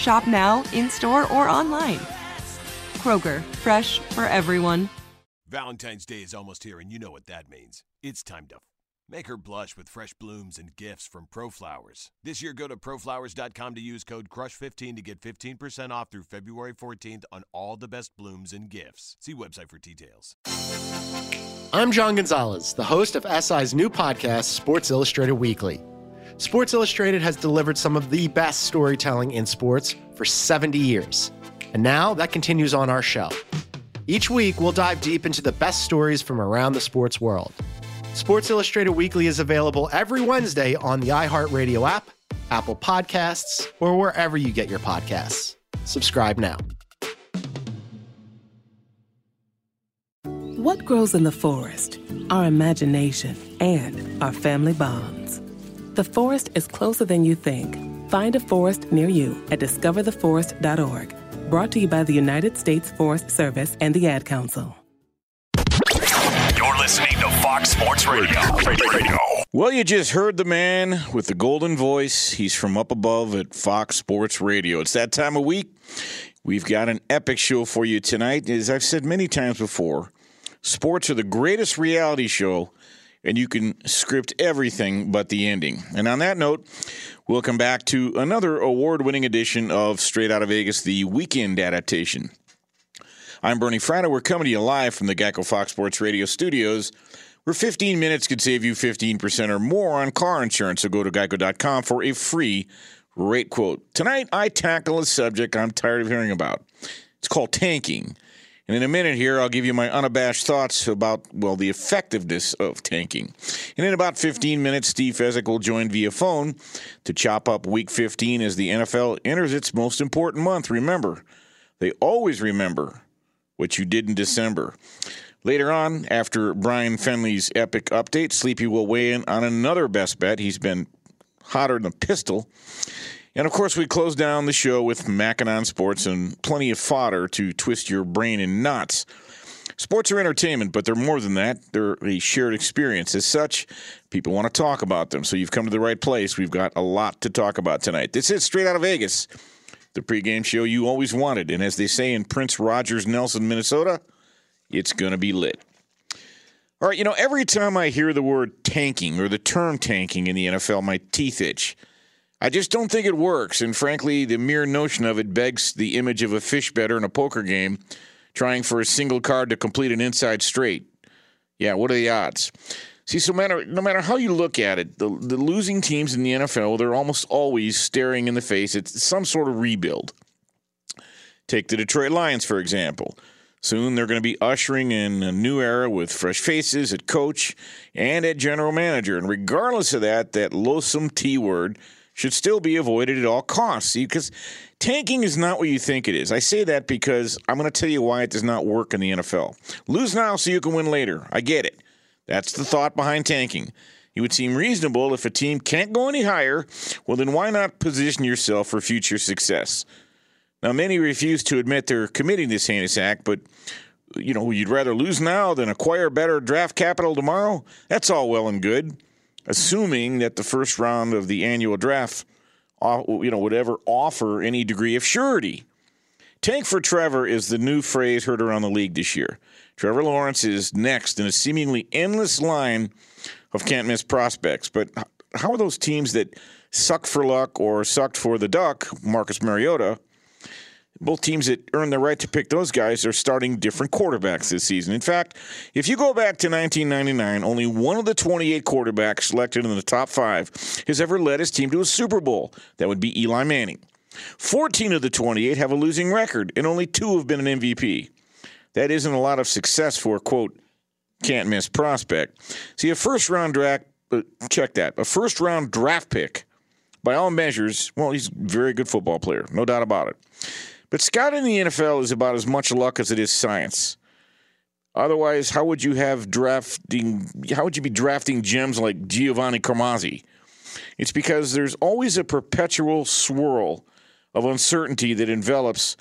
Shop now, in store, or online. Kroger, fresh for everyone. Valentine's Day is almost here, and you know what that means. It's time to make her blush with fresh blooms and gifts from ProFlowers. This year, go to proflowers.com to use code CRUSH15 to get 15% off through February 14th on all the best blooms and gifts. See website for details. I'm John Gonzalez, the host of SI's new podcast, Sports Illustrated Weekly. Sports Illustrated has delivered some of the best storytelling in sports for 70 years. And now that continues on our show. Each week, we'll dive deep into the best stories from around the sports world. Sports Illustrated Weekly is available every Wednesday on the iHeartRadio app, Apple Podcasts, or wherever you get your podcasts. Subscribe now. What grows in the forest? Our imagination and our family bonds. The forest is closer than you think. Find a forest near you at discovertheforest.org. Brought to you by the United States Forest Service and the Ad Council. You're listening to Fox Sports Radio. Radio. Well, you just heard the man with the golden voice. He's from up above at Fox Sports Radio. It's that time of week. We've got an epic show for you tonight. As I've said many times before, sports are the greatest reality show, and you can script everything but the ending. And on that note, we'll come back to another award winning edition of Straight Out of Vegas, the weekend adaptation. I'm Bernie Fratto. We're coming to you live from the Geico Fox Sports Radio studios, where 15 minutes could save you 15% or more on car insurance. So go to geico.com for a free rate quote. Tonight, I tackle a subject I'm tired of hearing about. It's called tanking. And in a minute here, I'll give you my unabashed thoughts about, well, the effectiveness of tanking. And in about 15 minutes, Steve Fezzik will join via phone to chop up week 15 as the NFL enters its most important month. Remember, they always remember what you did in December. Later on, after Brian Fenley's epic update, Sleepy will weigh in on another best bet. He's been hotter than a pistol. And of course, we close down the show with Mackinon Sports and plenty of fodder to twist your brain in knots. Sports are entertainment, but they're more than that. They're a shared experience. As such, people want to talk about them. So you've come to the right place. We've got a lot to talk about tonight. This is Straight Out of Vegas, the pregame show you always wanted. And as they say in Prince Rogers, Nelson, Minnesota, it's going to be lit. All right, you know, every time I hear the word tanking or the term tanking in the NFL, my teeth itch. I just don't think it works. And frankly, the mere notion of it begs the image of a fish better in a poker game trying for a single card to complete an inside straight. Yeah, what are the odds? See, so matter, no matter how you look at it, the, the losing teams in the NFL, they're almost always staring in the face at some sort of rebuild. Take the Detroit Lions, for example. Soon they're going to be ushering in a new era with fresh faces at coach and at general manager. And regardless of that, that loathsome T word should still be avoided at all costs. Because tanking is not what you think it is. I say that because I'm going to tell you why it does not work in the NFL. Lose now so you can win later. I get it. That's the thought behind tanking. It would seem reasonable if a team can't go any higher, well, then why not position yourself for future success? Now, many refuse to admit they're committing this heinous act, but you know, you'd rather lose now than acquire better draft capital tomorrow. That's all well and good, assuming that the first round of the annual draft, uh, you know, would ever offer any degree of surety. Tank for Trevor is the new phrase heard around the league this year. Trevor Lawrence is next in a seemingly endless line of can't miss prospects. But how are those teams that suck for luck or sucked for the duck, Marcus Mariota, both teams that earned the right to pick those guys are starting different quarterbacks this season. In fact, if you go back to 1999, only one of the 28 quarterbacks selected in the top five has ever led his team to a Super Bowl. That would be Eli Manning. 14 of the 28 have a losing record, and only two have been an MVP. That isn't a lot of success for quote, can't miss prospect. See, a first round draft, uh, check that, a first round draft pick, by all measures, well, he's a very good football player, no doubt about it. But scouting the NFL is about as much luck as it is science. Otherwise, how would you have drafting? How would you be drafting gems like Giovanni Carmazzi? It's because there's always a perpetual swirl of uncertainty that envelops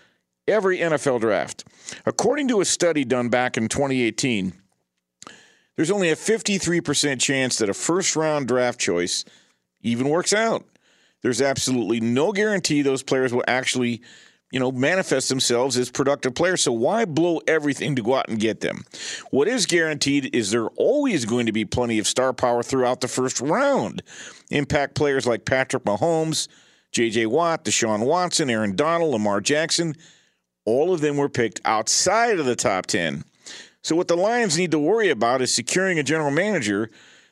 every NFL draft. According to a study done back in 2018, there's only a 53% chance that a first round draft choice even works out. There's absolutely no guarantee those players will actually you know, manifest themselves as productive players. So why blow everything to go out and get them? What is guaranteed is there always going to be plenty of star power throughout the first round. Impact players like Patrick Mahomes, J.J. Watt, Deshaun Watson, Aaron Donald, Lamar Jackson, all of them were picked outside of the top 10. So what the Lions need to worry about is securing a general manager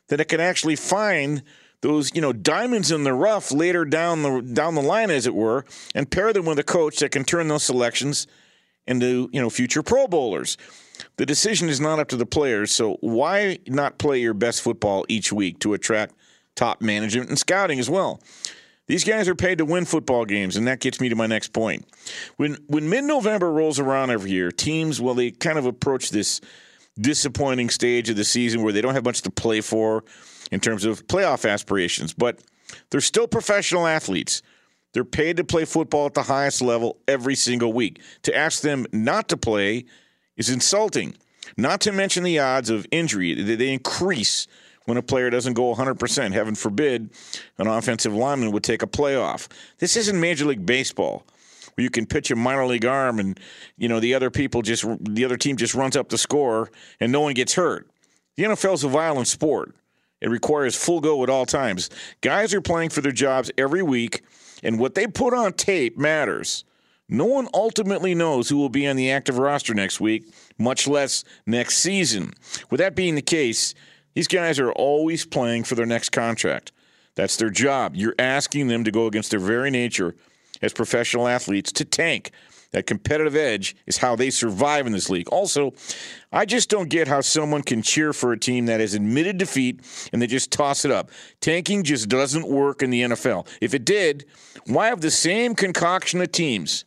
that it can actually find – those you know diamonds in the rough later down the down the line, as it were, and pair them with a coach that can turn those selections into you know future Pro Bowlers. The decision is not up to the players, so why not play your best football each week to attract top management and scouting as well? These guys are paid to win football games, and that gets me to my next point. When when mid November rolls around every year, teams well they kind of approach this disappointing stage of the season where they don't have much to play for in terms of playoff aspirations, but they're still professional athletes. They're paid to play football at the highest level every single week. To ask them not to play is insulting. Not to mention the odds of injury, they increase when a player doesn't go 100%. Heaven forbid an offensive lineman would take a playoff. This isn't Major League Baseball where you can pitch a minor league arm and you know the other people just the other team just runs up the score and no one gets hurt. The NFL is a violent sport. It requires full go at all times. Guys are playing for their jobs every week, and what they put on tape matters. No one ultimately knows who will be on the active roster next week, much less next season. With that being the case, these guys are always playing for their next contract. That's their job. You're asking them to go against their very nature as professional athletes to tank. That competitive edge is how they survive in this league. Also, I just don't get how someone can cheer for a team that has admitted defeat and they just toss it up. Tanking just doesn't work in the NFL. If it did, why have the same concoction of teams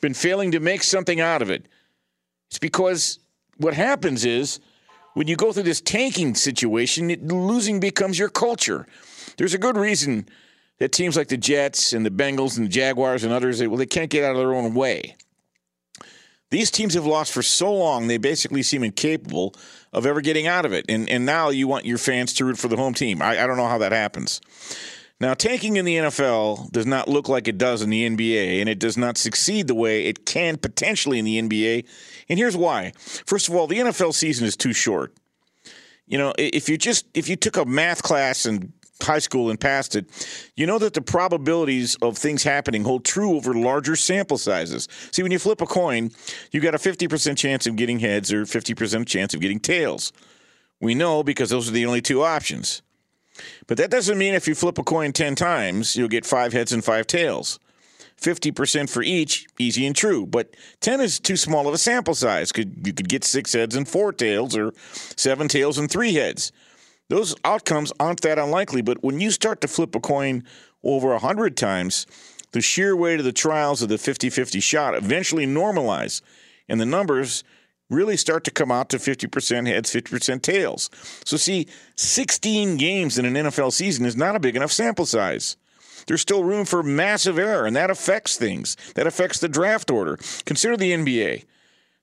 been failing to make something out of it? It's because what happens is when you go through this tanking situation, it, losing becomes your culture. There's a good reason that teams like the Jets and the Bengals and the Jaguars and others, well, they can't get out of their own way. These teams have lost for so long, they basically seem incapable of ever getting out of it. And, and now you want your fans to root for the home team. I, I don't know how that happens. Now, tanking in the NFL does not look like it does in the NBA, and it does not succeed the way it can potentially in the NBA. And here's why. First of all, the NFL season is too short. You know, if you just if you took a math class and high school and passed it, you know that the probabilities of things happening hold true over larger sample sizes. See, when you flip a coin, you got a 50% chance of getting heads or 50% chance of getting tails. We know because those are the only two options. But that doesn't mean if you flip a coin 10 times, you'll get five heads and five tails. 50% for each, easy and true. But 10 is too small of a sample size. Could You could get six heads and four tails, or seven tails and three heads. Those outcomes aren't that unlikely, but when you start to flip a coin over 100 times, the sheer weight of the trials of the 50 50 shot eventually normalize, and the numbers really start to come out to 50% heads, 50% tails. So, see, 16 games in an NFL season is not a big enough sample size. There's still room for massive error, and that affects things. That affects the draft order. Consider the NBA.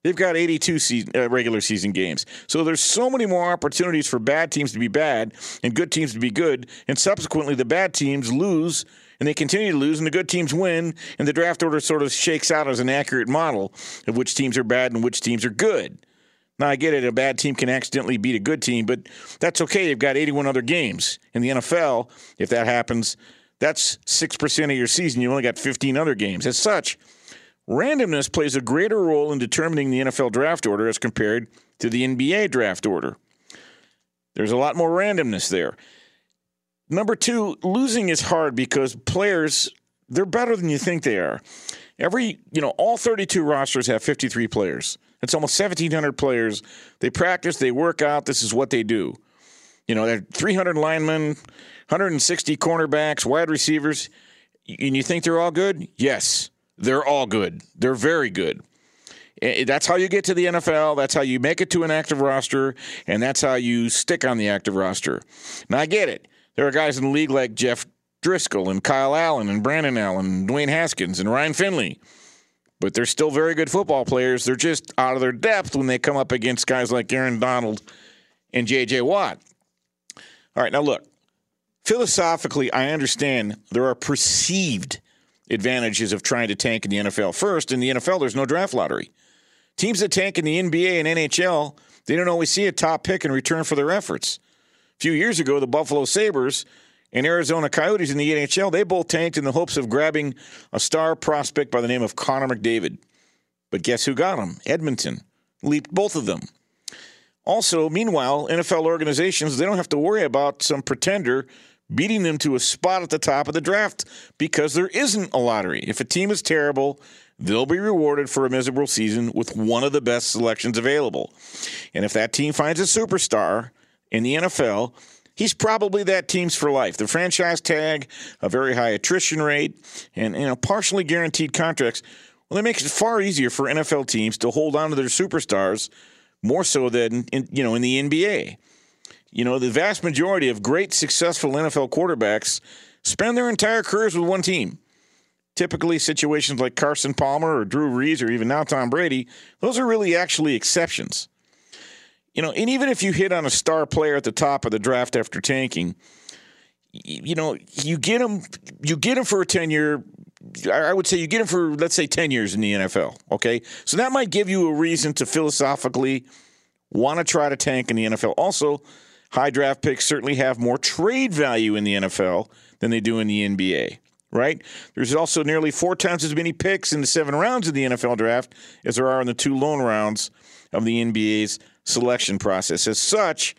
They've got 82 season, uh, regular season games. So there's so many more opportunities for bad teams to be bad and good teams to be good. And subsequently, the bad teams lose and they continue to lose, and the good teams win. And the draft order sort of shakes out as an accurate model of which teams are bad and which teams are good. Now, I get it, a bad team can accidentally beat a good team, but that's okay. You've got 81 other games. In the NFL, if that happens, that's 6% of your season. You only got 15 other games. As such, randomness plays a greater role in determining the NFL draft order as compared to the NBA draft order. There's a lot more randomness there. Number two, losing is hard because players, they're better than you think they are. Every, you know, all 32 rosters have 53 players. It's almost 1,700 players. They practice, they work out. This is what they do. You know, they're 300 linemen, 160 cornerbacks, wide receivers. And you think they're all good? Yes, they're all good. They're very good. Eh, eh, that's how you get to the NFL. That's how you make it to an active roster, and that's how you stick on the active roster. Now, I get it. There are guys in the league like Jeff Driskel and Kyle Allen and Brandon Allen and Dwayne Haskins and Ryan Finley. But they're still very good football players. They're just out of their depth when they come up against guys like Aaron Donald and J.J. Watt. All right, now look, philosophically, I understand there are perceived advantages of trying to tank in the NFL. First, in the NFL, there's no draft lottery. Teams that tank in the NBA and NHL, they don't always see a top pick in return for their efforts. A few years ago, the Buffalo Sabres and Arizona Coyotes in the NHL, they both tanked in the hopes of grabbing a star prospect by the name of Connor McDavid. But guess who got him? Edmonton. Leaped both of them. Also, meanwhile, NFL organizations, they don't have to worry about some pretender beating them to a spot at the top of the draft because there isn't a lottery. If a team is terrible, they'll be rewarded for a miserable season with one of the best selections available. And if that team finds a superstar, in the NFL, he's probably that team's for life. The franchise tag, a very high attrition rate, and you know partially guaranteed contracts. Well, that makes it far easier for NFL teams to hold on to their superstars more so than in, you know in the NBA. You know, the vast majority of great successful NFL quarterbacks spend their entire careers with one team. Typically, situations like Carson Palmer or Drew Brees or even now Tom Brady, those are really actually exceptions. You know, and even if you hit on a star player at the top of the draft after tanking, you know, you get him, you get him for a ten year. I would say you get him for let's say ten years in the NFL. Okay, so that might give you a reason to philosophically want to try to tank in the NFL. Also, high draft picks certainly have more trade value in the NFL than they do in the NBA. Right? There's also nearly four times as many picks in the seven rounds of the NFL draft as there are in the two lone rounds of the NBA's selection process. As such,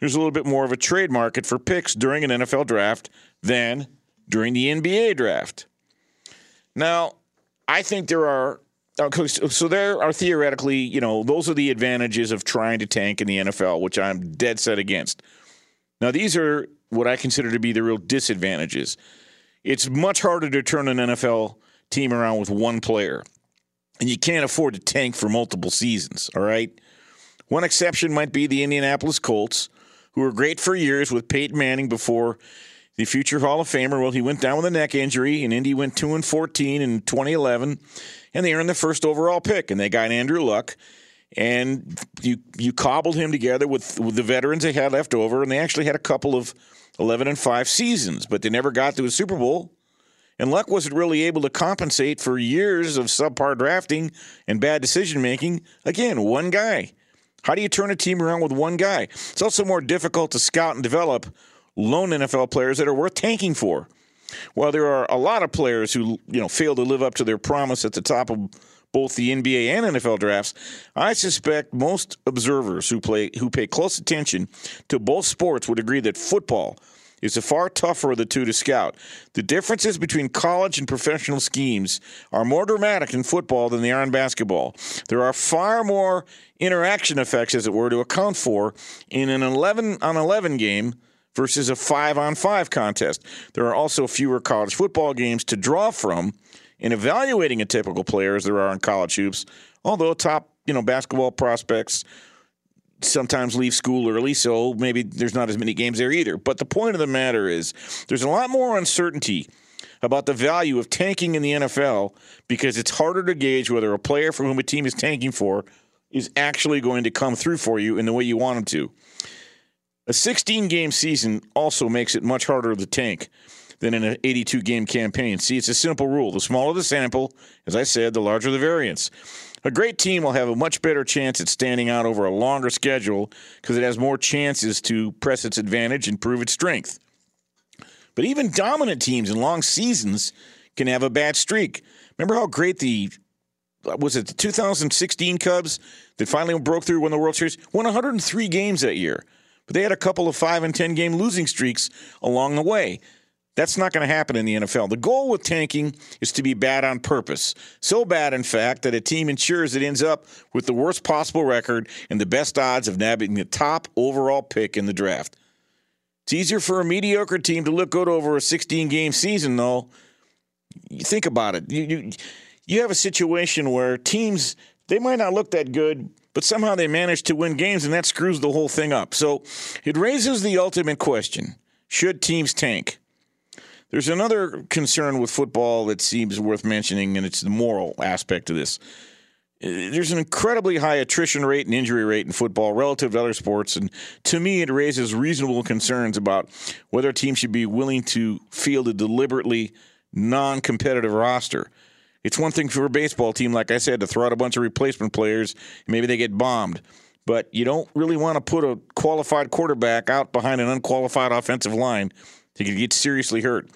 there's a little bit more of a trade market for picks during an NFL draft than during the NBA draft. Now, I think there are so there are theoretically, you know, those are the advantages of trying to tank in the NFL, which I'm dead set against. Now, these are what I consider to be the real disadvantages. It's much harder to turn an NFL team around with one player, and you can't afford to tank for multiple seasons, all right? One exception might be the Indianapolis Colts, who were great for years with Peyton Manning before the future Hall of Famer. Well, he went down with a neck injury, and Indy went 2 and 14 in 2011, and they earned the first overall pick, and they got Andrew Luck. And you you cobbled him together with, with the veterans they had left over, and they actually had a couple of 11 and 5 seasons, but they never got to a Super Bowl. And Luck wasn't really able to compensate for years of subpar drafting and bad decision making. Again, one guy. How do you turn a team around with one guy? It's also more difficult to scout and develop lone NFL players that are worth tanking for. While there are a lot of players who you know fail to live up to their promise at the top of both the NBA and NFL drafts, I suspect most observers who play who pay close attention to both sports would agree that football is a far tougher of the two to scout. The differences between college and professional schemes are more dramatic in football than they are in basketball. There are far more interaction effects, as it were, to account for in an 11 on 11 game versus a 5 on 5 contest. There are also fewer college football games to draw from in evaluating a typical player as there are in college hoops, although top, you know, basketball prospects sometimes leave school early, so maybe there's not as many games there either. But the point of the matter is there's a lot more uncertainty about the value of tanking in the NFL because it's harder to gauge whether a player for whom a team is tanking for is actually going to come through for you in the way you want him to. A 16 game season also makes it much harder to tank than in an 82 game campaign. See, it's a simple rule. The smaller the sample, as I said, the larger the variance. A great team will have a much better chance at standing out over a longer schedule because it has more chances to press its advantage and prove its strength. But even dominant teams in long seasons can have a bad streak. Remember how great the was it the 2016 Cubs that finally broke through won the World Series? Won 103 games that year, but they had a couple of five and 10 game losing streaks along the way. That's not going to happen in the NFL. The goal with tanking is to be bad on purpose. So bad, in fact, that a team ensures it ends up with the worst possible record and the best odds of nabbing the top overall pick in the draft. It's easier for a mediocre team to look good over a 16 game season, though. You think about it. You, you, you have a situation where teams, they might not look that good, but somehow they manage to win games, and that screws the whole thing up. So it raises the ultimate question should teams tank? There's another concern with football that seems worth mentioning, and it's the moral aspect of this. Uh, there's an incredibly high attrition rate and injury rate in football relative to other sports, and to me, it raises reasonable concerns about whether a team should be willing to field a deliberately non competitive roster. It's one thing for a baseball team, like I said, to throw out a bunch of replacement players, maybe they get bombed. But you don't really want to put a qualified quarterback out behind an unqualified offensive line he could get seriously hurt.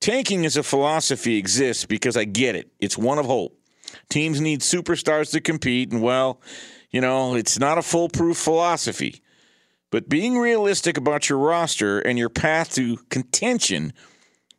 Tanking as a philosophy exists because I get it. It's one of hope. Teams need superstars to compete, and well, you know, it's not a foolproof philosophy. But being realistic about your roster and your path to contention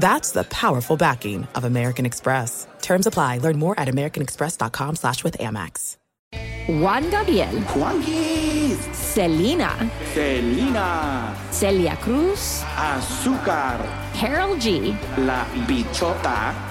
That's the powerful backing of American Express. Terms apply. Learn more at americanexpress.com slash with Amex. Juan Gabriel. Juanquis. Selena. Selena. Celia Cruz. Azúcar. Karol G. La Bichota.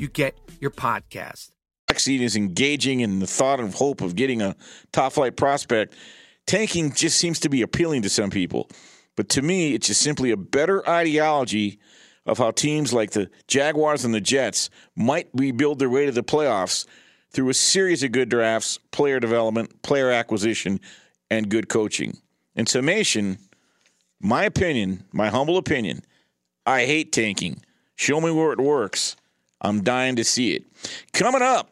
you get your podcast. vaccine is engaging in the thought of hope of getting a top flight prospect, tanking just seems to be appealing to some people. But to me, it's just simply a better ideology of how teams like the Jaguars and the Jets might rebuild their way to the playoffs through a series of good drafts, player development, player acquisition, and good coaching. In summation, my opinion, my humble opinion, I hate tanking. Show me where it works. I'm dying to see it. Coming up,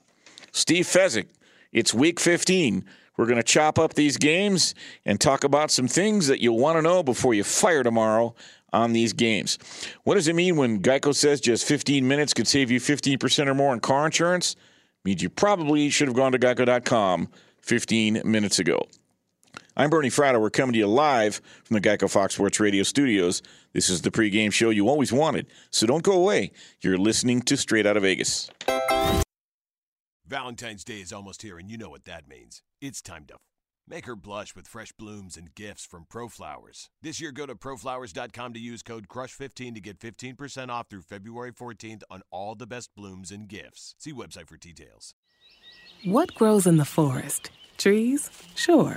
Steve Fezzik. It's week 15. We're going to chop up these games and talk about some things that you'll want to know before you fire tomorrow on these games. What does it mean when Geico says just 15 minutes could save you 15% or more in car insurance? means you probably should have gone to geico.com 15 minutes ago. I'm Bernie Fratto. We're coming to you live from the Geico Fox Sports Radio studios. This is the pregame show you always wanted, so don't go away. You're listening to Straight Out of Vegas. Valentine's Day is almost here, and you know what that means. It's time to make her blush with fresh blooms and gifts from ProFlowers. This year, go to proflowers.com to use code CRUSH15 to get 15% off through February 14th on all the best blooms and gifts. See website for details. What grows in the forest? Trees? Sure.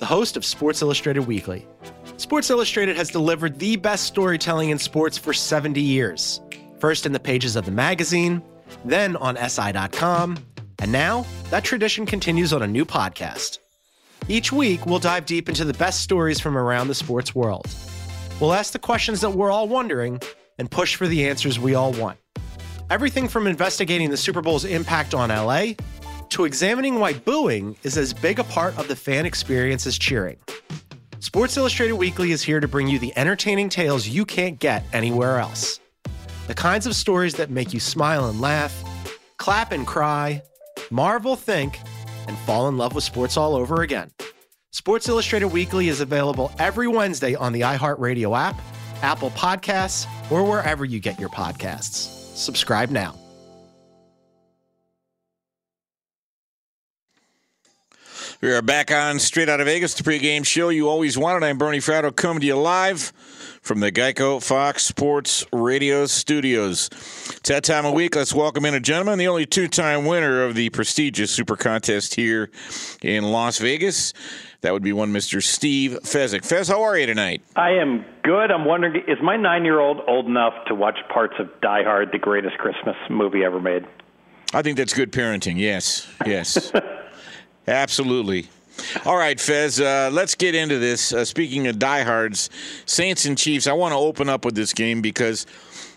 the host of Sports Illustrated Weekly. Sports Illustrated has delivered the best storytelling in sports for 70 years. First in the pages of the magazine, then on SI.com, and now that tradition continues on a new podcast. Each week, we'll dive deep into the best stories from around the sports world. We'll ask the questions that we're all wondering and push for the answers we all want. Everything from investigating the Super Bowl's impact on LA to examining why booing is as big a part of the fan experience as cheering. Sports Illustrated Weekly is here to bring you the entertaining tales you can't get anywhere else. The kinds of stories that make you smile and laugh, clap and cry, marvel, think, and fall in love with sports all over again. Sports Illustrated Weekly is available every Wednesday on the iHeartRadio app, Apple Podcasts, or wherever you get your podcasts. Subscribe now. We are back on Straight Out of Vegas, the pregame show you always wanted. I'm Bernie Fratto coming to you live from the Geico Fox Sports Radio studios. It's that time of week. Let's welcome in a gentleman, the only two time winner of the prestigious Super Contest here in Las Vegas. That would be one Mr. Steve Fezzik. Fez, how are you tonight? I am good. I'm wondering, is my nine year old old enough to watch parts of Die Hard, the greatest Christmas movie ever made? I think that's good parenting. Yes, yes. Absolutely. All right, Fez, uh, let's get into this. Uh, speaking of diehards, Saints and Chiefs, I want to open up with this game because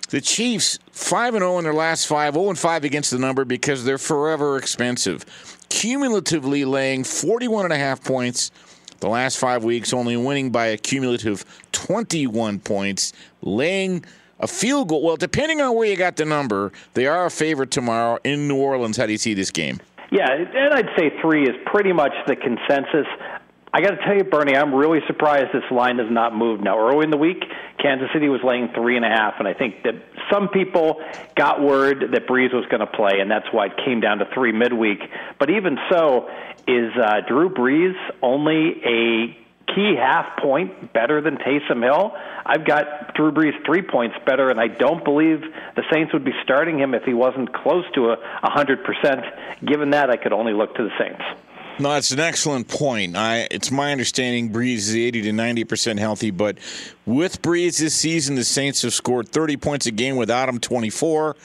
the Chiefs, 5 and 0 in their last five, 0 and 5 against the number because they're forever expensive. Cumulatively laying 41 and a half points the last five weeks, only winning by a cumulative 21 points, laying a field goal. Well, depending on where you got the number, they are a favorite tomorrow in New Orleans. How do you see this game? Yeah, and I'd say three is pretty much the consensus. I got to tell you, Bernie, I'm really surprised this line has not moved. Now, early in the week, Kansas City was laying three and a half, and I think that some people got word that Brees was going to play, and that's why it came down to three midweek. But even so, is uh, Drew Brees only a key half point better than Taysom Hill? I've got Drew Brees three points better, and I don't believe the Saints would be starting him if he wasn't close to a 100%. Given that, I could only look to the Saints. No, that's an excellent point. I, it's my understanding Brees is 80 to 90 percent healthy, but with Brees this season, the Saints have scored 30 points a game without him 24.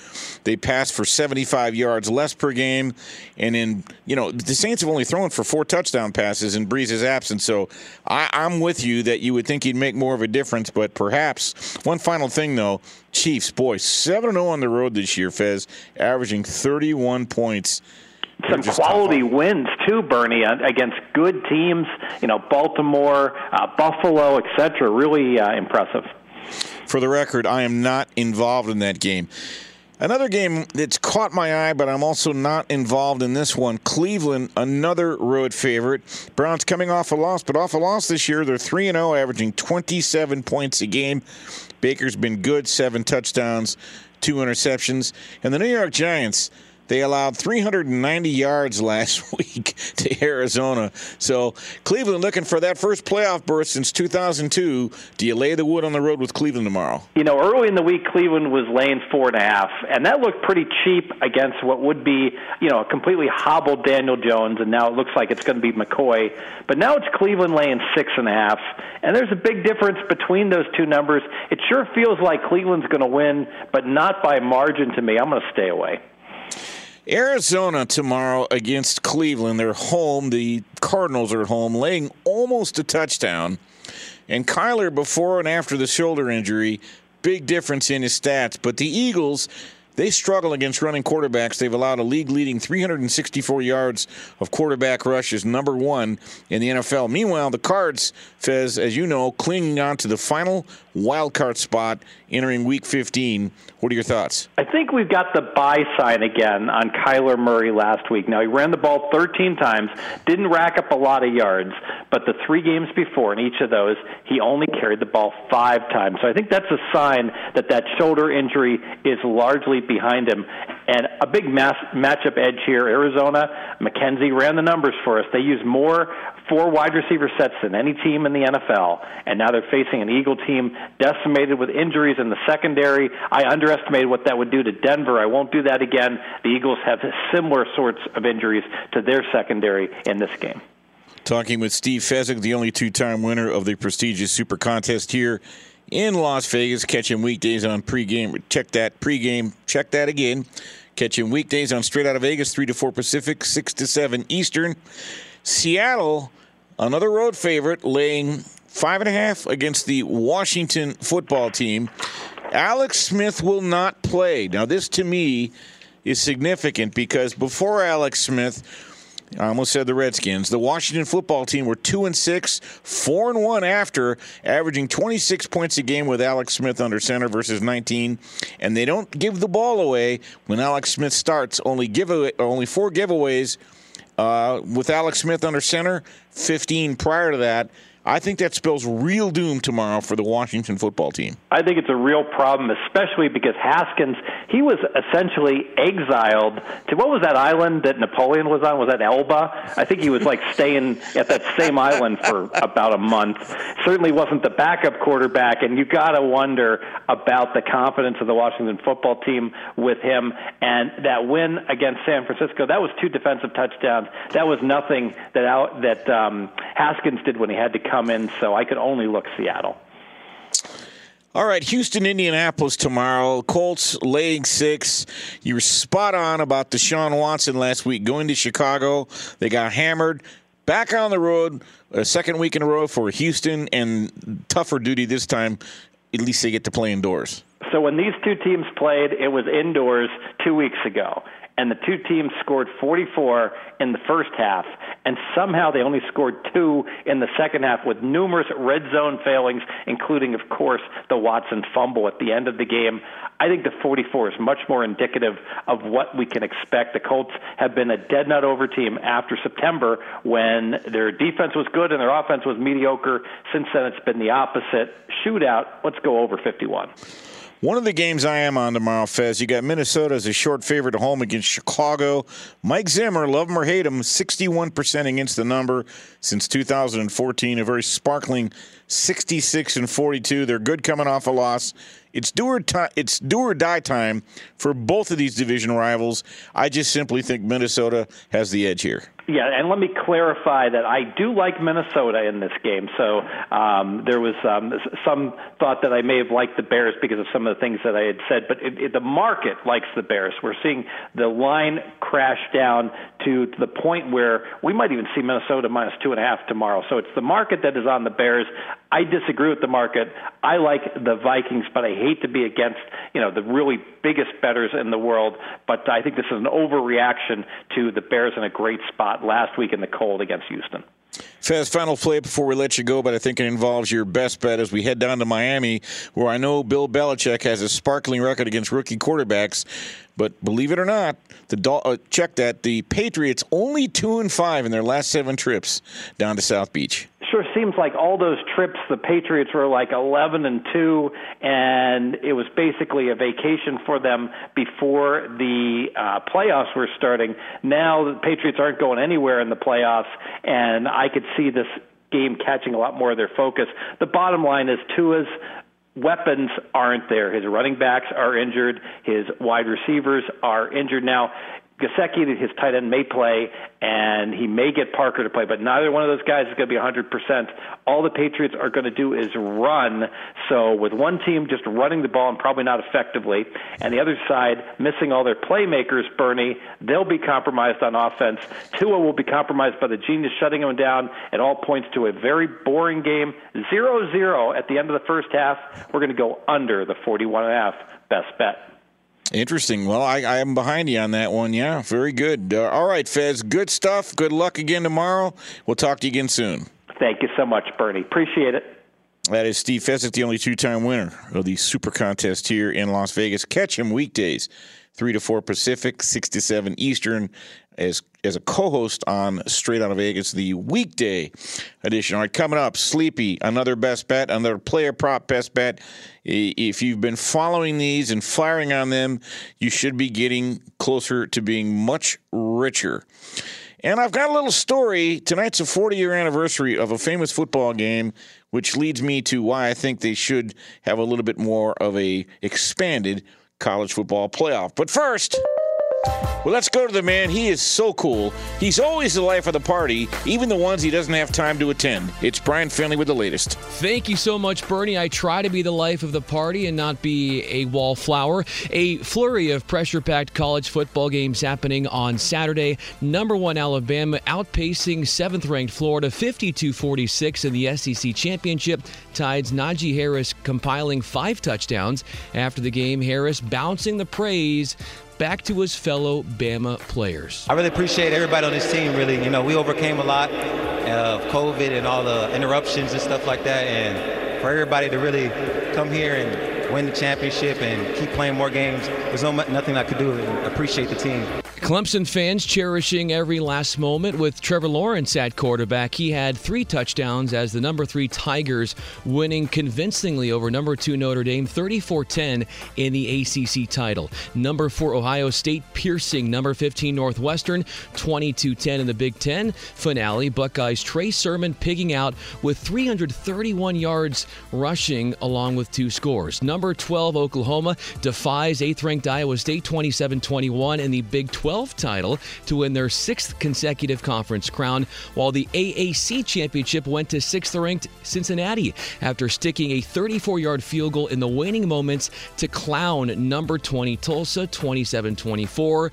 They passed for 75 yards less per game, and in you know the Saints have only thrown for four touchdown passes in Brees's absence. So I, I'm with you that you would think he'd make more of a difference, but perhaps one final thing though, Chiefs boy 7 0 on the road this year, Fez, averaging 31 points some quality wins too, Bernie, against good teams. You know, Baltimore, uh, Buffalo, etc. Really uh, impressive. For the record, I am not involved in that game. Another game that's caught my eye, but I'm also not involved in this one. Cleveland, another road favorite. Browns coming off a loss, but off a loss this year. They're 3 0, averaging 27 points a game. Baker's been good, seven touchdowns, two interceptions. And the New York Giants they allowed 390 yards last week to Arizona. So Cleveland looking for that first playoff berth since 2002. Do you lay the wood on the road with Cleveland tomorrow? You know, early in the week, Cleveland was laying four and a half, and that looked pretty cheap against what would be, you know, a completely hobbled Daniel Jones, and now it looks like it's going to be McCoy. But now it's Cleveland laying six and a half, and there's a big difference between those two numbers. It sure feels like Cleveland's going to win, but not by margin to me. I'm going to stay away. Arizona tomorrow against Cleveland. They're home. The Cardinals are at home, laying almost a touchdown. And Kyler, before and after the shoulder injury, big difference in his stats. But the Eagles they struggle against running quarterbacks. They've allowed a league leading 364 yards of quarterback rushes, number one in the NFL. Meanwhile, the Cards, Fez, as you know, clinging on to the final wild card spot entering week 15. What are your thoughts? I think we've got the buy sign again on Kyler Murray last week. Now, he ran the ball 13 times, didn't rack up a lot of yards, but the three games before, in each of those, he only carried the ball five times. So I think that's a sign that that shoulder injury is largely behind him. And a big mass, matchup edge here, Arizona. McKenzie ran the numbers for us. They use more four wide receiver sets than any team in the NFL, and now they're facing an Eagle team decimated with injuries in the secondary. I underestimated what that would do to Denver. I won't do that again. The Eagles have similar sorts of injuries to their secondary in this game. Talking with Steve Fezzik, the only two time winner of the prestigious Super Contest here in Las Vegas. Catch him weekdays on pregame. Check that pregame. Check that again. Catch him weekdays on Straight Out of Vegas, 3 to 4 Pacific, 6 to 7 Eastern. Seattle, another road favorite, laying five and a half against the Washington football team. Alex Smith will not play. Now, this to me is significant because before Alex Smith, I almost said the Redskins. The Washington football team were two and six, four and one after, averaging 26 points a game with Alex Smith under center versus 19. And they don't give the ball away when Alex Smith starts. Only give only four giveaways uh, with Alex Smith under center, 15 prior to that. I think that spells real doom tomorrow for the Washington football team. I think it's a real problem, especially because Haskins, he was essentially exiled to what was that island that Napoleon was on? Was that Elba? I think he was like staying at that same island for about a month. Certainly wasn't the backup quarterback, and you got to wonder about the confidence of the Washington football team with him. And that win against San Francisco, that was two defensive touchdowns. That was nothing that out, that um, Haskins did when he had to come in, so I could only look Seattle. All right, Houston, Indianapolis tomorrow. Colts laying six. You were spot on about Deshaun Watson last week going to Chicago. They got hammered. Back on the road, a second week in a row for Houston, and tougher duty this time. At least they get to play indoors. So when these two teams played, it was indoors two weeks ago and the two teams scored 44 in the first half, and somehow they only scored two in the second half with numerous red zone failings, including, of course, the Watson fumble at the end of the game. I think the 44 is much more indicative of what we can expect. The Colts have been a dead nut over team after September when their defense was good and their offense was mediocre. Since then, it's been the opposite. Shootout, let's go over 51. One of the games I am on tomorrow, Fez, you got Minnesota as a short favorite at home against Chicago. Mike Zimmer, love him or hate him, 61% against the number since 2014. A very sparkling 66 and 42. They're good coming off a loss it's do or ti- it's do or die time for both of these division rivals. I just simply think Minnesota has the edge here. Yeah, and let me clarify that I do like Minnesota in this game. So um, there was um, some thought that I may have liked the Bears because of some of the things that I had said, but it, it, the market likes the Bears. We're seeing the line crash down to, to the point where we might even see Minnesota minus two and a half tomorrow. So it's the market that is on the Bears. I disagree with the market. I like the Vikings, but I hate to be against you know the really biggest bettors in the world. But I think this is an overreaction to the Bears in a great spot last week in the cold against Houston. Fez, final play before we let you go, but I think it involves your best bet as we head down to Miami, where I know Bill Belichick has a sparkling record against rookie quarterbacks. But believe it or not, the uh, check that the Patriots only two and five in their last seven trips down to South Beach sure seems like all those trips the Patriots were like 11 and 2 and it was basically a vacation for them before the uh playoffs were starting. Now the Patriots aren't going anywhere in the playoffs and I could see this game catching a lot more of their focus. The bottom line is Tua's weapons aren't there. His running backs are injured. His wide receivers are injured. Now, Gesicki, his tight end, may play, and he may get Parker to play, but neither one of those guys is going to be 100%. All the Patriots are going to do is run. So with one team just running the ball and probably not effectively, and the other side missing all their playmakers, Bernie, they'll be compromised on offense. Tua will be compromised by the genius shutting him down. It all points to a very boring game. 0-0 at the end of the first half. We're going to go under the 41 and a half. Best bet. Interesting. Well, I, I am behind you on that one. Yeah, very good. Uh, all right, Fez. Good stuff. Good luck again tomorrow. We'll talk to you again soon. Thank you so much, Bernie. Appreciate it. That is Steve Fezzik, the only two-time winner of the Super Contest here in Las Vegas. Catch him weekdays, three to four Pacific, six to seven Eastern, as as a co-host on Straight Out of Vegas, the weekday edition. All right, coming up, Sleepy, another best bet, another player prop best bet. If you've been following these and firing on them, you should be getting closer to being much richer. And I've got a little story. Tonight's a 40 year anniversary of a famous football game, which leads me to why I think they should have a little bit more of a expanded college football playoff. But first. Well, let's go to the man. He is so cool. He's always the life of the party, even the ones he doesn't have time to attend. It's Brian Finley with the latest. Thank you so much, Bernie. I try to be the life of the party and not be a wallflower. A flurry of pressure packed college football games happening on Saturday. Number one Alabama outpacing seventh ranked Florida 52 46 in the SEC championship. Tides Najee Harris compiling five touchdowns. After the game, Harris bouncing the praise back to his fellow Bama players. I really appreciate everybody on this team. Really, you know, we overcame a lot of COVID and all the interruptions and stuff like that, and for everybody to really come here and win the championship and keep playing more games, there's no nothing I could do. And appreciate the team. Clemson fans cherishing every last moment with Trevor Lawrence at quarterback. He had three touchdowns as the number three Tigers winning convincingly over number two Notre Dame 34 10 in the ACC title. Number four Ohio State piercing number 15 Northwestern 22 10 in the Big Ten finale. Buckeyes Trey Sermon pigging out with 331 yards rushing along with two scores. Number 12 Oklahoma defies eighth ranked Iowa State 27 21 in the Big 12 12 title to win their sixth consecutive conference crown, while the AAC championship went to sixth ranked Cincinnati after sticking a 34 yard field goal in the waning moments to clown number 20 Tulsa 27 24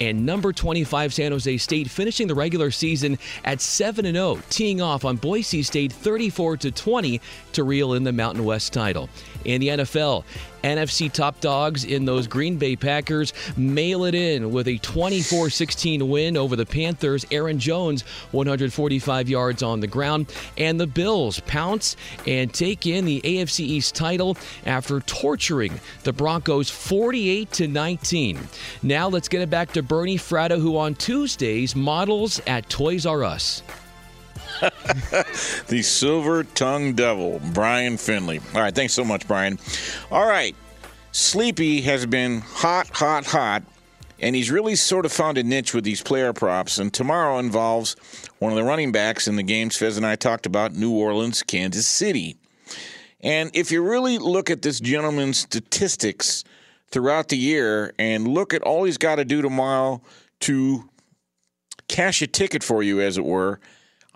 and number 25 San Jose State finishing the regular season at 7 0, teeing off on Boise State 34 20 to reel in the Mountain West title. In the NFL, NFC top dogs in those Green Bay Packers mail it in with a 24 16 win over the Panthers. Aaron Jones, 145 yards on the ground. And the Bills pounce and take in the AFC East title after torturing the Broncos 48 to 19. Now let's get it back to Bernie Fratto, who on Tuesdays models at Toys R Us. the silver tongued devil, Brian Finley. All right, thanks so much, Brian. All right, Sleepy has been hot, hot, hot, and he's really sort of found a niche with these player props. And tomorrow involves one of the running backs in the games Fez and I talked about New Orleans, Kansas City. And if you really look at this gentleman's statistics throughout the year and look at all he's got to do tomorrow to cash a ticket for you, as it were,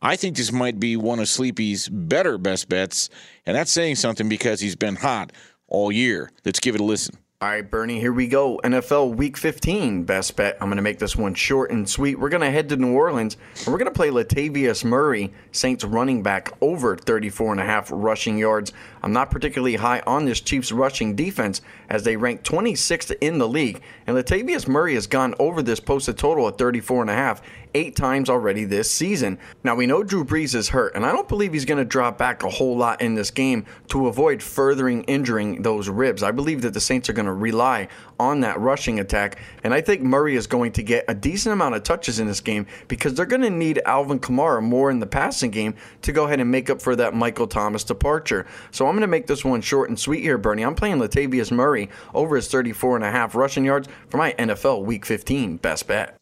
I think this might be one of Sleepy's better best bets. And that's saying something because he's been hot all year. Let's give it a listen. All right, Bernie, here we go. NFL Week 15 best bet. I'm going to make this one short and sweet. We're going to head to New Orleans and we're going to play Latavius Murray, Saints running back, over 34 and a half rushing yards. I'm not particularly high on this Chiefs rushing defense as they rank 26th in the league. And Latavius Murray has gone over this posted total at 34 and a half eight times already this season. Now we know Drew Brees is hurt, and I don't believe he's going to drop back a whole lot in this game to avoid furthering injuring those ribs. I believe that the Saints are going to rely on that rushing attack, and I think Murray is going to get a decent amount of touches in this game because they're going to need Alvin Kamara more in the passing game to go ahead and make up for that Michael Thomas departure. So I'm going to make this one short and sweet here, Bernie. I'm playing Latavius Murray over his 34 and a half rushing yards for my NFL Week 15 best bet.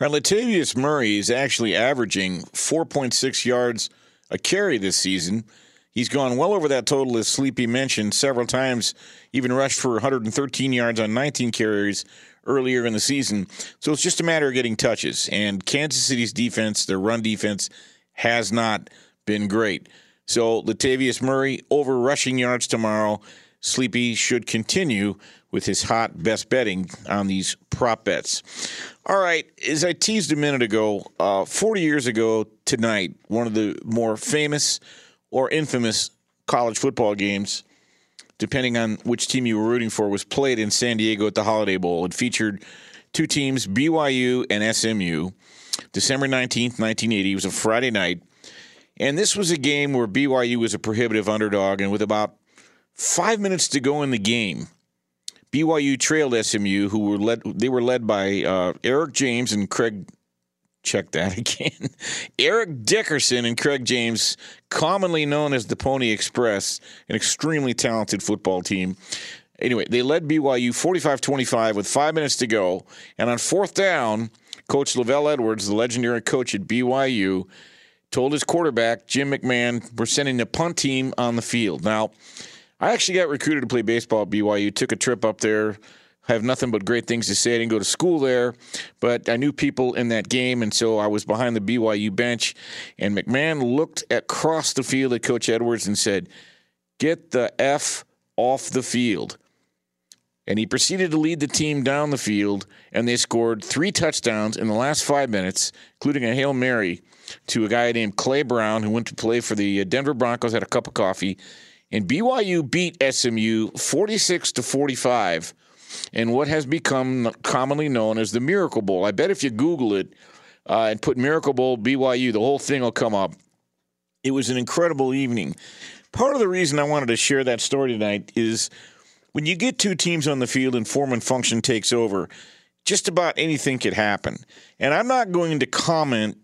Right, Latavius Murray is actually averaging 4.6 yards a carry this season. He's gone well over that total, as Sleepy mentioned, several times, even rushed for 113 yards on 19 carries earlier in the season. So it's just a matter of getting touches. And Kansas City's defense, their run defense, has not been great. So Latavius Murray over rushing yards tomorrow. Sleepy should continue with his hot best betting on these prop bets. All right, as I teased a minute ago, uh, 40 years ago tonight, one of the more famous or infamous college football games, depending on which team you were rooting for, was played in San Diego at the Holiday Bowl. It featured two teams, BYU and SMU. December 19th, 1980. It was a Friday night. And this was a game where BYU was a prohibitive underdog, and with about five minutes to go in the game, BYU trailed SMU, who were led. They were led by uh, Eric James and Craig. Check that again. Eric Dickerson and Craig James, commonly known as the Pony Express, an extremely talented football team. Anyway, they led BYU 45 25 with five minutes to go. And on fourth down, Coach LaVell Edwards, the legendary coach at BYU, told his quarterback, Jim McMahon, we're sending the punt team on the field. Now, I actually got recruited to play baseball at BYU, took a trip up there. I have nothing but great things to say. I didn't go to school there, but I knew people in that game, and so I was behind the BYU bench. And McMahon looked across the field at Coach Edwards and said, Get the F off the field. And he proceeded to lead the team down the field, and they scored three touchdowns in the last five minutes, including a Hail Mary to a guy named Clay Brown, who went to play for the uh, Denver Broncos, had a cup of coffee. And BYU beat SMU 46 to 45 in what has become commonly known as the Miracle Bowl. I bet if you Google it uh, and put Miracle Bowl BYU, the whole thing will come up. It was an incredible evening. Part of the reason I wanted to share that story tonight is when you get two teams on the field and form and function takes over, just about anything could happen. And I'm not going to comment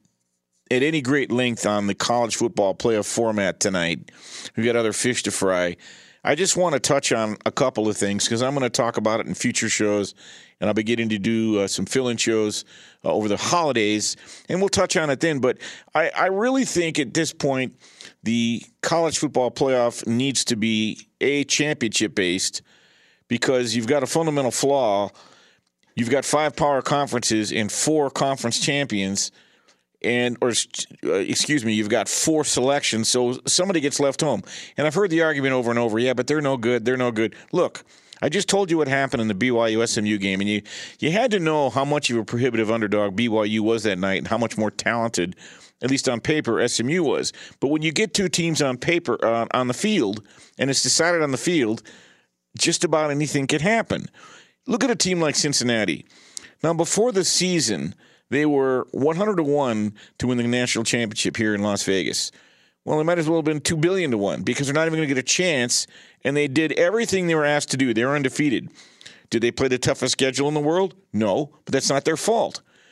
at any great length on the college football playoff format tonight. We've got other fish to fry. I just want to touch on a couple of things because I'm going to talk about it in future shows, and I'll be getting to do uh, some fill in shows uh, over the holidays, and we'll touch on it then. But I, I really think at this point, the college football playoff needs to be a championship based because you've got a fundamental flaw. You've got five power conferences and four conference champions and or uh, excuse me, you've got four selections, so somebody gets left home. And I've heard the argument over and over, yeah, but they're no good. They're no good. Look, I just told you what happened in the BYU SMU game, and you you had to know how much of a prohibitive underdog BYU was that night, and how much more talented, at least on paper, SMU was. But when you get two teams on paper uh, on the field, and it's decided on the field, just about anything can happen. Look at a team like Cincinnati. Now, before the season they were 100 to 1 to win the national championship here in Las Vegas. Well, they might as well have been 2 billion to 1 because they're not even going to get a chance and they did everything they were asked to do. They were undefeated. Did they play the toughest schedule in the world? No, but that's not their fault.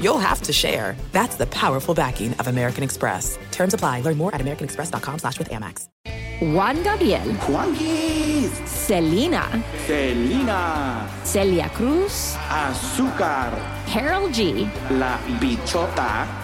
you'll have to share. That's the powerful backing of American Express. Terms apply. Learn more at americanexpress.com slash with Amex. Juan Gabriel. Juanquis. Selena. Selena. Celia Cruz. Azúcar. Karol G. La Bichota.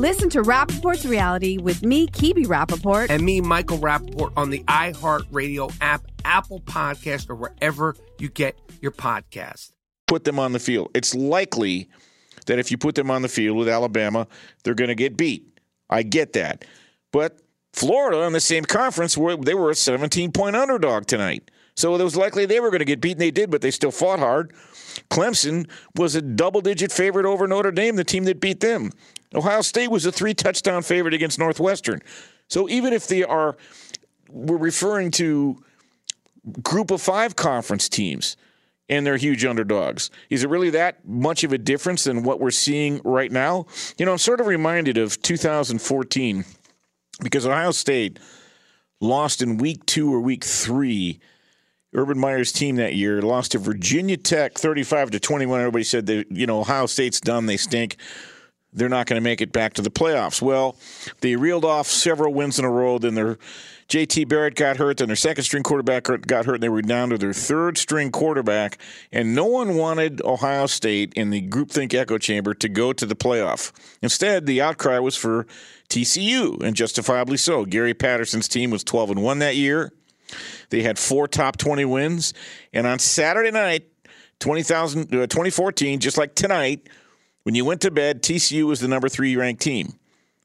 Listen to Rapaport's reality with me, Kibi Rapaport. And me, Michael Rapaport, on the iHeartRadio app, Apple Podcast, or wherever you get your podcast. Put them on the field. It's likely that if you put them on the field with Alabama, they're going to get beat. I get that. But Florida in the same conference, were- they were a 17 point underdog tonight. So it was likely they were going to get beaten. They did, but they still fought hard. Clemson was a double digit favorite over Notre Dame, the team that beat them. Ohio State was a three touchdown favorite against Northwestern. So even if they are, we're referring to group of five conference teams and they're huge underdogs. Is it really that much of a difference than what we're seeing right now? You know, I'm sort of reminded of 2014 because Ohio State lost in week two or week three. Urban Meyer's team that year lost to Virginia Tech 35 to 21. Everybody said that, you know, Ohio State's done, they stink. They're not going to make it back to the playoffs. Well, they reeled off several wins in a row. Then their JT Barrett got hurt. Then their second string quarterback got hurt. And they were down to their third string quarterback. And no one wanted Ohio State in the groupthink echo chamber to go to the playoff. Instead, the outcry was for TCU, and justifiably so. Gary Patterson's team was 12 and 1 that year. They had four top 20 wins. And on Saturday night, 20,000 uh, 2014, just like tonight, when you went to bed, TCU was the number three ranked team.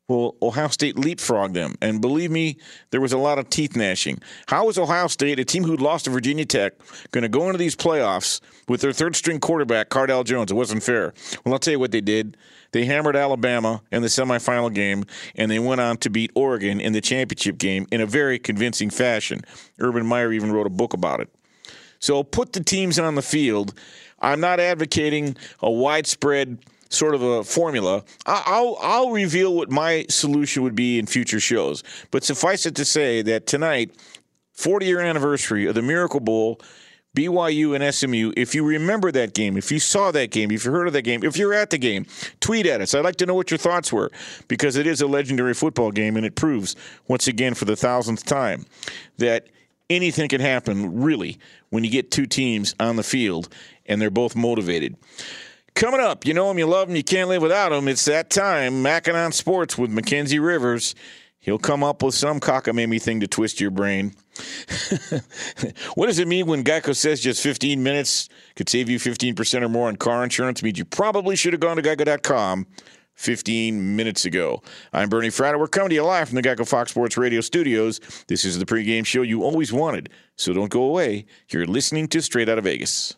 Well, Ohio State leapfrogged them. And believe me, there was a lot of teeth gnashing. How is Ohio State, a team who'd lost to Virginia Tech, going to go into these playoffs with their third string quarterback, Cardale Jones? It wasn't fair. Well, I'll tell you what they did. They hammered Alabama in the semifinal game, and they went on to beat Oregon in the championship game in a very convincing fashion. Urban Meyer even wrote a book about it. So put the teams on the field. I'm not advocating a widespread sort of a formula. I'll I'll reveal what my solution would be in future shows. But suffice it to say that tonight, 40 year anniversary of the Miracle Bowl. BYU and SMU. If you remember that game, if you saw that game, if you heard of that game, if you're at the game, tweet at us. I'd like to know what your thoughts were because it is a legendary football game and it proves once again for the thousandth time that anything can happen really when you get two teams on the field and they're both motivated. Coming up, you know him, you love him, you can't live without him. It's that time, Mackin on Sports with Mackenzie Rivers. He'll come up with some cockamamie thing to twist your brain. what does it mean when Geico says just 15 minutes could save you 15% or more on car insurance? It means you probably should have gone to geico.com 15 minutes ago. I'm Bernie Fratto. We're coming to you live from the Geico Fox Sports Radio studios. This is the pregame show you always wanted, so don't go away. You're listening to Straight Out of Vegas.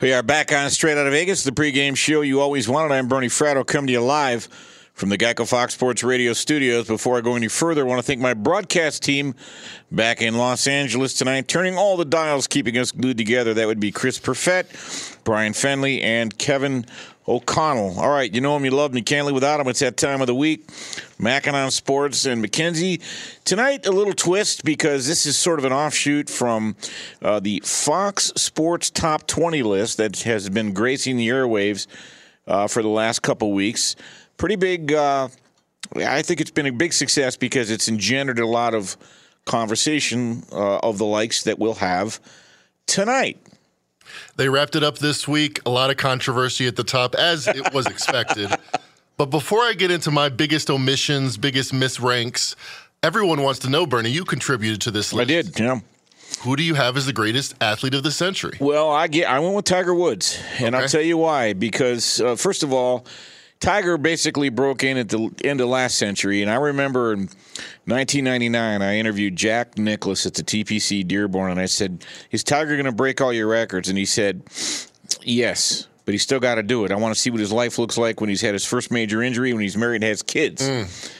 We are back on Straight Out of Vegas, the pregame show you always wanted. I'm Bernie Fratto, come to you live from the Geico Fox Sports Radio studios. Before I go any further, I want to thank my broadcast team back in Los Angeles tonight, turning all the dials, keeping us glued together. That would be Chris Perfett, Brian Finley, and Kevin O'Connell. All right, you know him, you love him, you can't live without him. It's that time of the week. Mackin on Sports and Mackenzie. Tonight, a little twist because this is sort of an offshoot from uh, the Fox Sports Top 20 list that has been gracing the airwaves uh, for the last couple weeks. Pretty big. Uh, I think it's been a big success because it's engendered a lot of conversation uh, of the likes that we'll have tonight. They wrapped it up this week. A lot of controversy at the top, as it was expected. But before I get into my biggest omissions, biggest misranks, everyone wants to know, Bernie, you contributed to this list. I did, yeah. Who do you have as the greatest athlete of the century? Well, I get I went with Tiger Woods, and Okay. I'll tell you why. Because uh, first of all, Tiger basically broke in at the end of last century, and I remember in 1999 I interviewed Jack Nicklaus at the TPC Dearborn, and I said, "Is Tiger going to break all your records?" And he said, "Yes." But he's still got to do it. I want to see what his life looks like when he's had his first major injury, when he's married and has kids. Mm.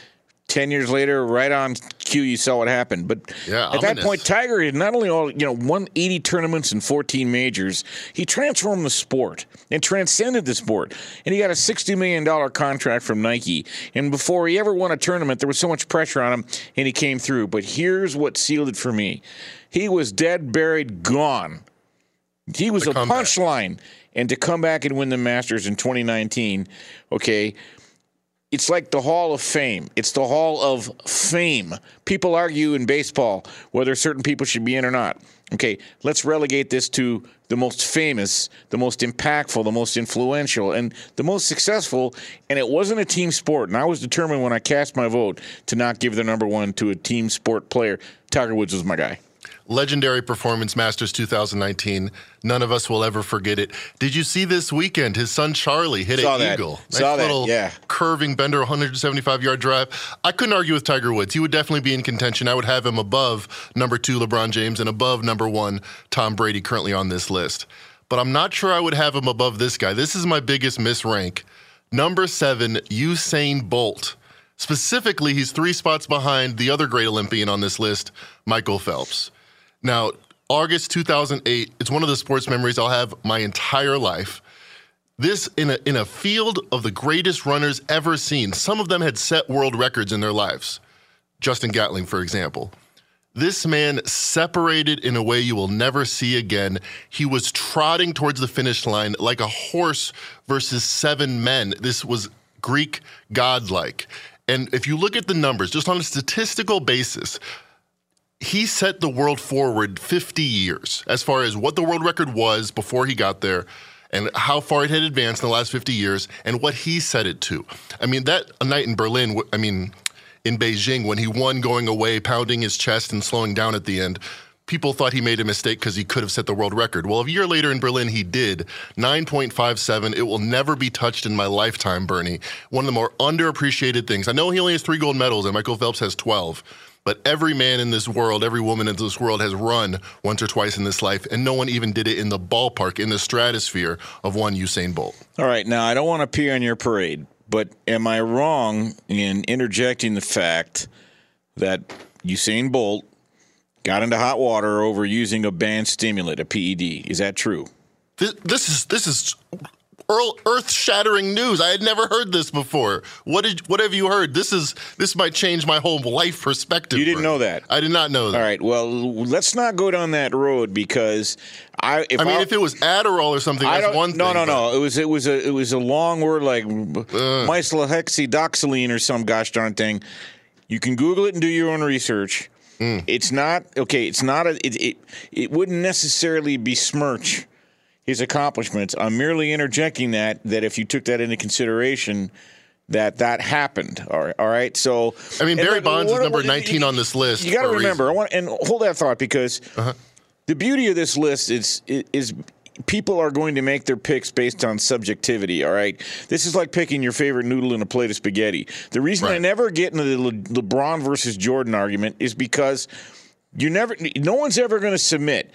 Ten years later, right on cue, you saw what happened. But Yeah, at that point, Tiger had not only all you know won 80 tournaments and 14 majors, he transformed the sport and transcended the sport. And he got a 60 million dollar contract from Nike. And before he ever won a tournament, there was so much pressure on him, and he came through. But here's what sealed it for me: he was dead, buried, gone. He was a punchline, and to come back and win the Masters in 2019, okay. It's like the Hall of Fame. It's the Hall of Fame. People argue in baseball whether certain people should be in or not. Okay, let's relegate this to the most famous, the most impactful, the most influential, and the most successful. And it wasn't a team sport. And I was determined when I cast my vote to not give the number one to a team sport player. Tiger Woods was my guy. Legendary performance, Masters 2019. None of us will ever forget it. Did you see this weekend? His son Charlie hit Saw an that. eagle. Saw that, little yeah. curving bender, 175 yard drive. I couldn't argue with Tiger Woods. He would definitely be in contention. I would have him above number two, LeBron James, and above number one, Tom Brady, currently on this list. But I'm not sure I would have him above this guy. This is my biggest misrank. Number seven, Usain Bolt. Specifically, he's three spots behind the other great Olympian on this list, Michael Phelps. Now, August 2008, it's one of the sports memories I'll have my entire life. This in a in a field of the greatest runners ever seen. Some of them had set world records in their lives. Justin Gatlin, for example. This man separated in a way you will never see again. He was trotting towards the finish line like a horse versus seven men. This was Greek godlike. And if you look at the numbers, just on a statistical basis, he set the world forward 50 years as far as what the world record was before he got there and how far it had advanced in the last 50 years and what he set it to. I mean, that night in Berlin, I mean, in Beijing, when he won going away, pounding his chest and slowing down at the end, people thought he made a mistake because he could have set the world record. Well, a year later in Berlin, he did 9.57. It will never be touched in my lifetime, Bernie. One of the more underappreciated things. I know he only has three gold medals, and Michael Phelps has 12. But every man in this world, every woman in this world has run once or twice in this life, and no one even did it in the ballpark, in the stratosphere of one Usain Bolt. All right, now I don't want to appear on your parade, but am I wrong in interjecting the fact that Usain Bolt got into hot water over using a banned stimulant, a PED? Is that true? This, this is this is earth-shattering news. I had never heard this before. What did what have you heard? This is this might change my whole life perspective. You didn't know that. I did not know that. All right. Well, let's not go down that road because I. If I mean, I- if it was Adderall or something, that's one thing. no, no, no. It was it was a it was a long word like myclohexadoxylene or some gosh darn thing. You can Google it and do your own research. Hmm. It's not okay. It's not a. It, it it wouldn't necessarily besmirch his accomplishments. I'm merely interjecting that that if you took that into consideration. That that happened. All right. All right. So I mean, Barry Bonds is number what- 19 on this list. You got to remember. I want and hold that thought because uh-huh. the beauty of this list is is people are going to make their picks based on subjectivity. All right, this is like picking your favorite noodle in a plate of spaghetti. The reason I never get into the Le- LeBron versus Jordan argument is because you never, no one's ever going to submit.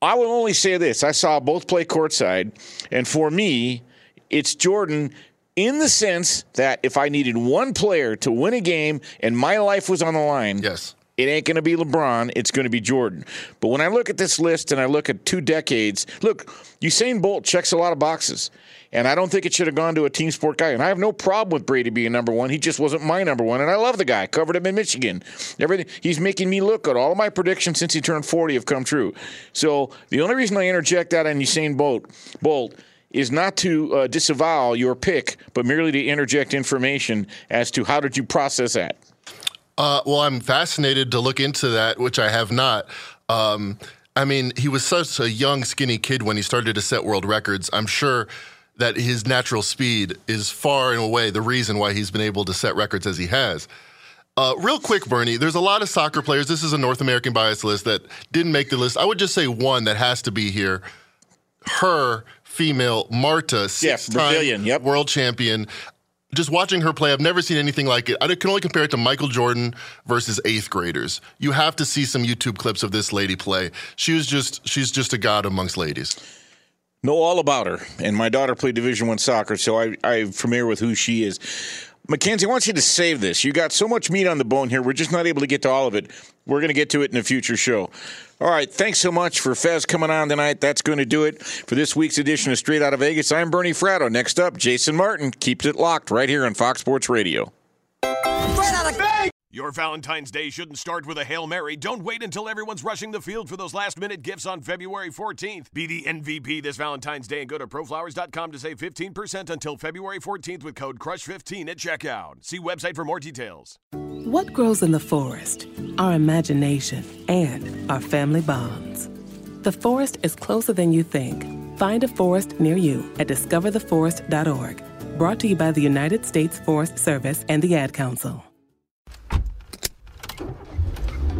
I will only say this: I saw both play courtside, and for me, it's Jordan. In the sense that if I needed one player to win a game and my life was on the line, yes, it ain't going to be LeBron. It's going to be Jordan. But when I look at this list and I look at two decades, look, Usain Bolt checks a lot of boxes. And I don't think it should have gone to a team sport guy. And I have no problem with Brady being number one. He just wasn't my number one. And I love the guy. Covered him in Michigan. Everything. He's making me look good. All of my predictions since he turned 40 have come true. So the only reason I interject that on Usain Bolt, Bolt is not to uh, disavow your pick, but merely to interject information as to how did you process that. Uh, well, I'm fascinated to look into that, which I have not. Um, I mean, he was such a young, skinny kid when he started to set world records. I'm sure that his natural speed is far and away the reason why he's been able to set records as he has. Uh, real quick, Bernie, there's a lot of soccer players. This is a North American bias list that didn't make the list. I would just say one that has to be here. Her female Marta, six-time Brazilian, world champion. Just watching her play, I've never seen anything like it. I can only compare it to Michael Jordan versus eighth graders. You have to see some YouTube clips of this lady play. She was just she's just a god amongst ladies. know all about her. And my daughter played Division One soccer, so I, I'm familiar with who she is. Mackenzie, I want you to save this. You got so much meat on the bone here. We're just not able to get to all of it. We're going to get to it in a future show. All right. Thanks so much for Fez coming on tonight. That's going to do it for this week's edition of Straight Out of Vegas. I'm Bernie Fratto. Next up, Jason Martin keeps it locked right here on Fox Sports Radio. Your Valentine's Day shouldn't start with a Hail Mary. Don't wait until everyone's rushing the field for those last minute gifts on February 14th. Be the MVP this Valentine's Day and go to proflowers.com to save 15% until February 14th with code CRUSH15 at checkout. See website for more details. What grows in the forest? Our imagination and our family bonds. The forest is closer than you think. Find a forest near you at discovertheforest.org. Brought to you by the United States Forest Service and the Ad Council.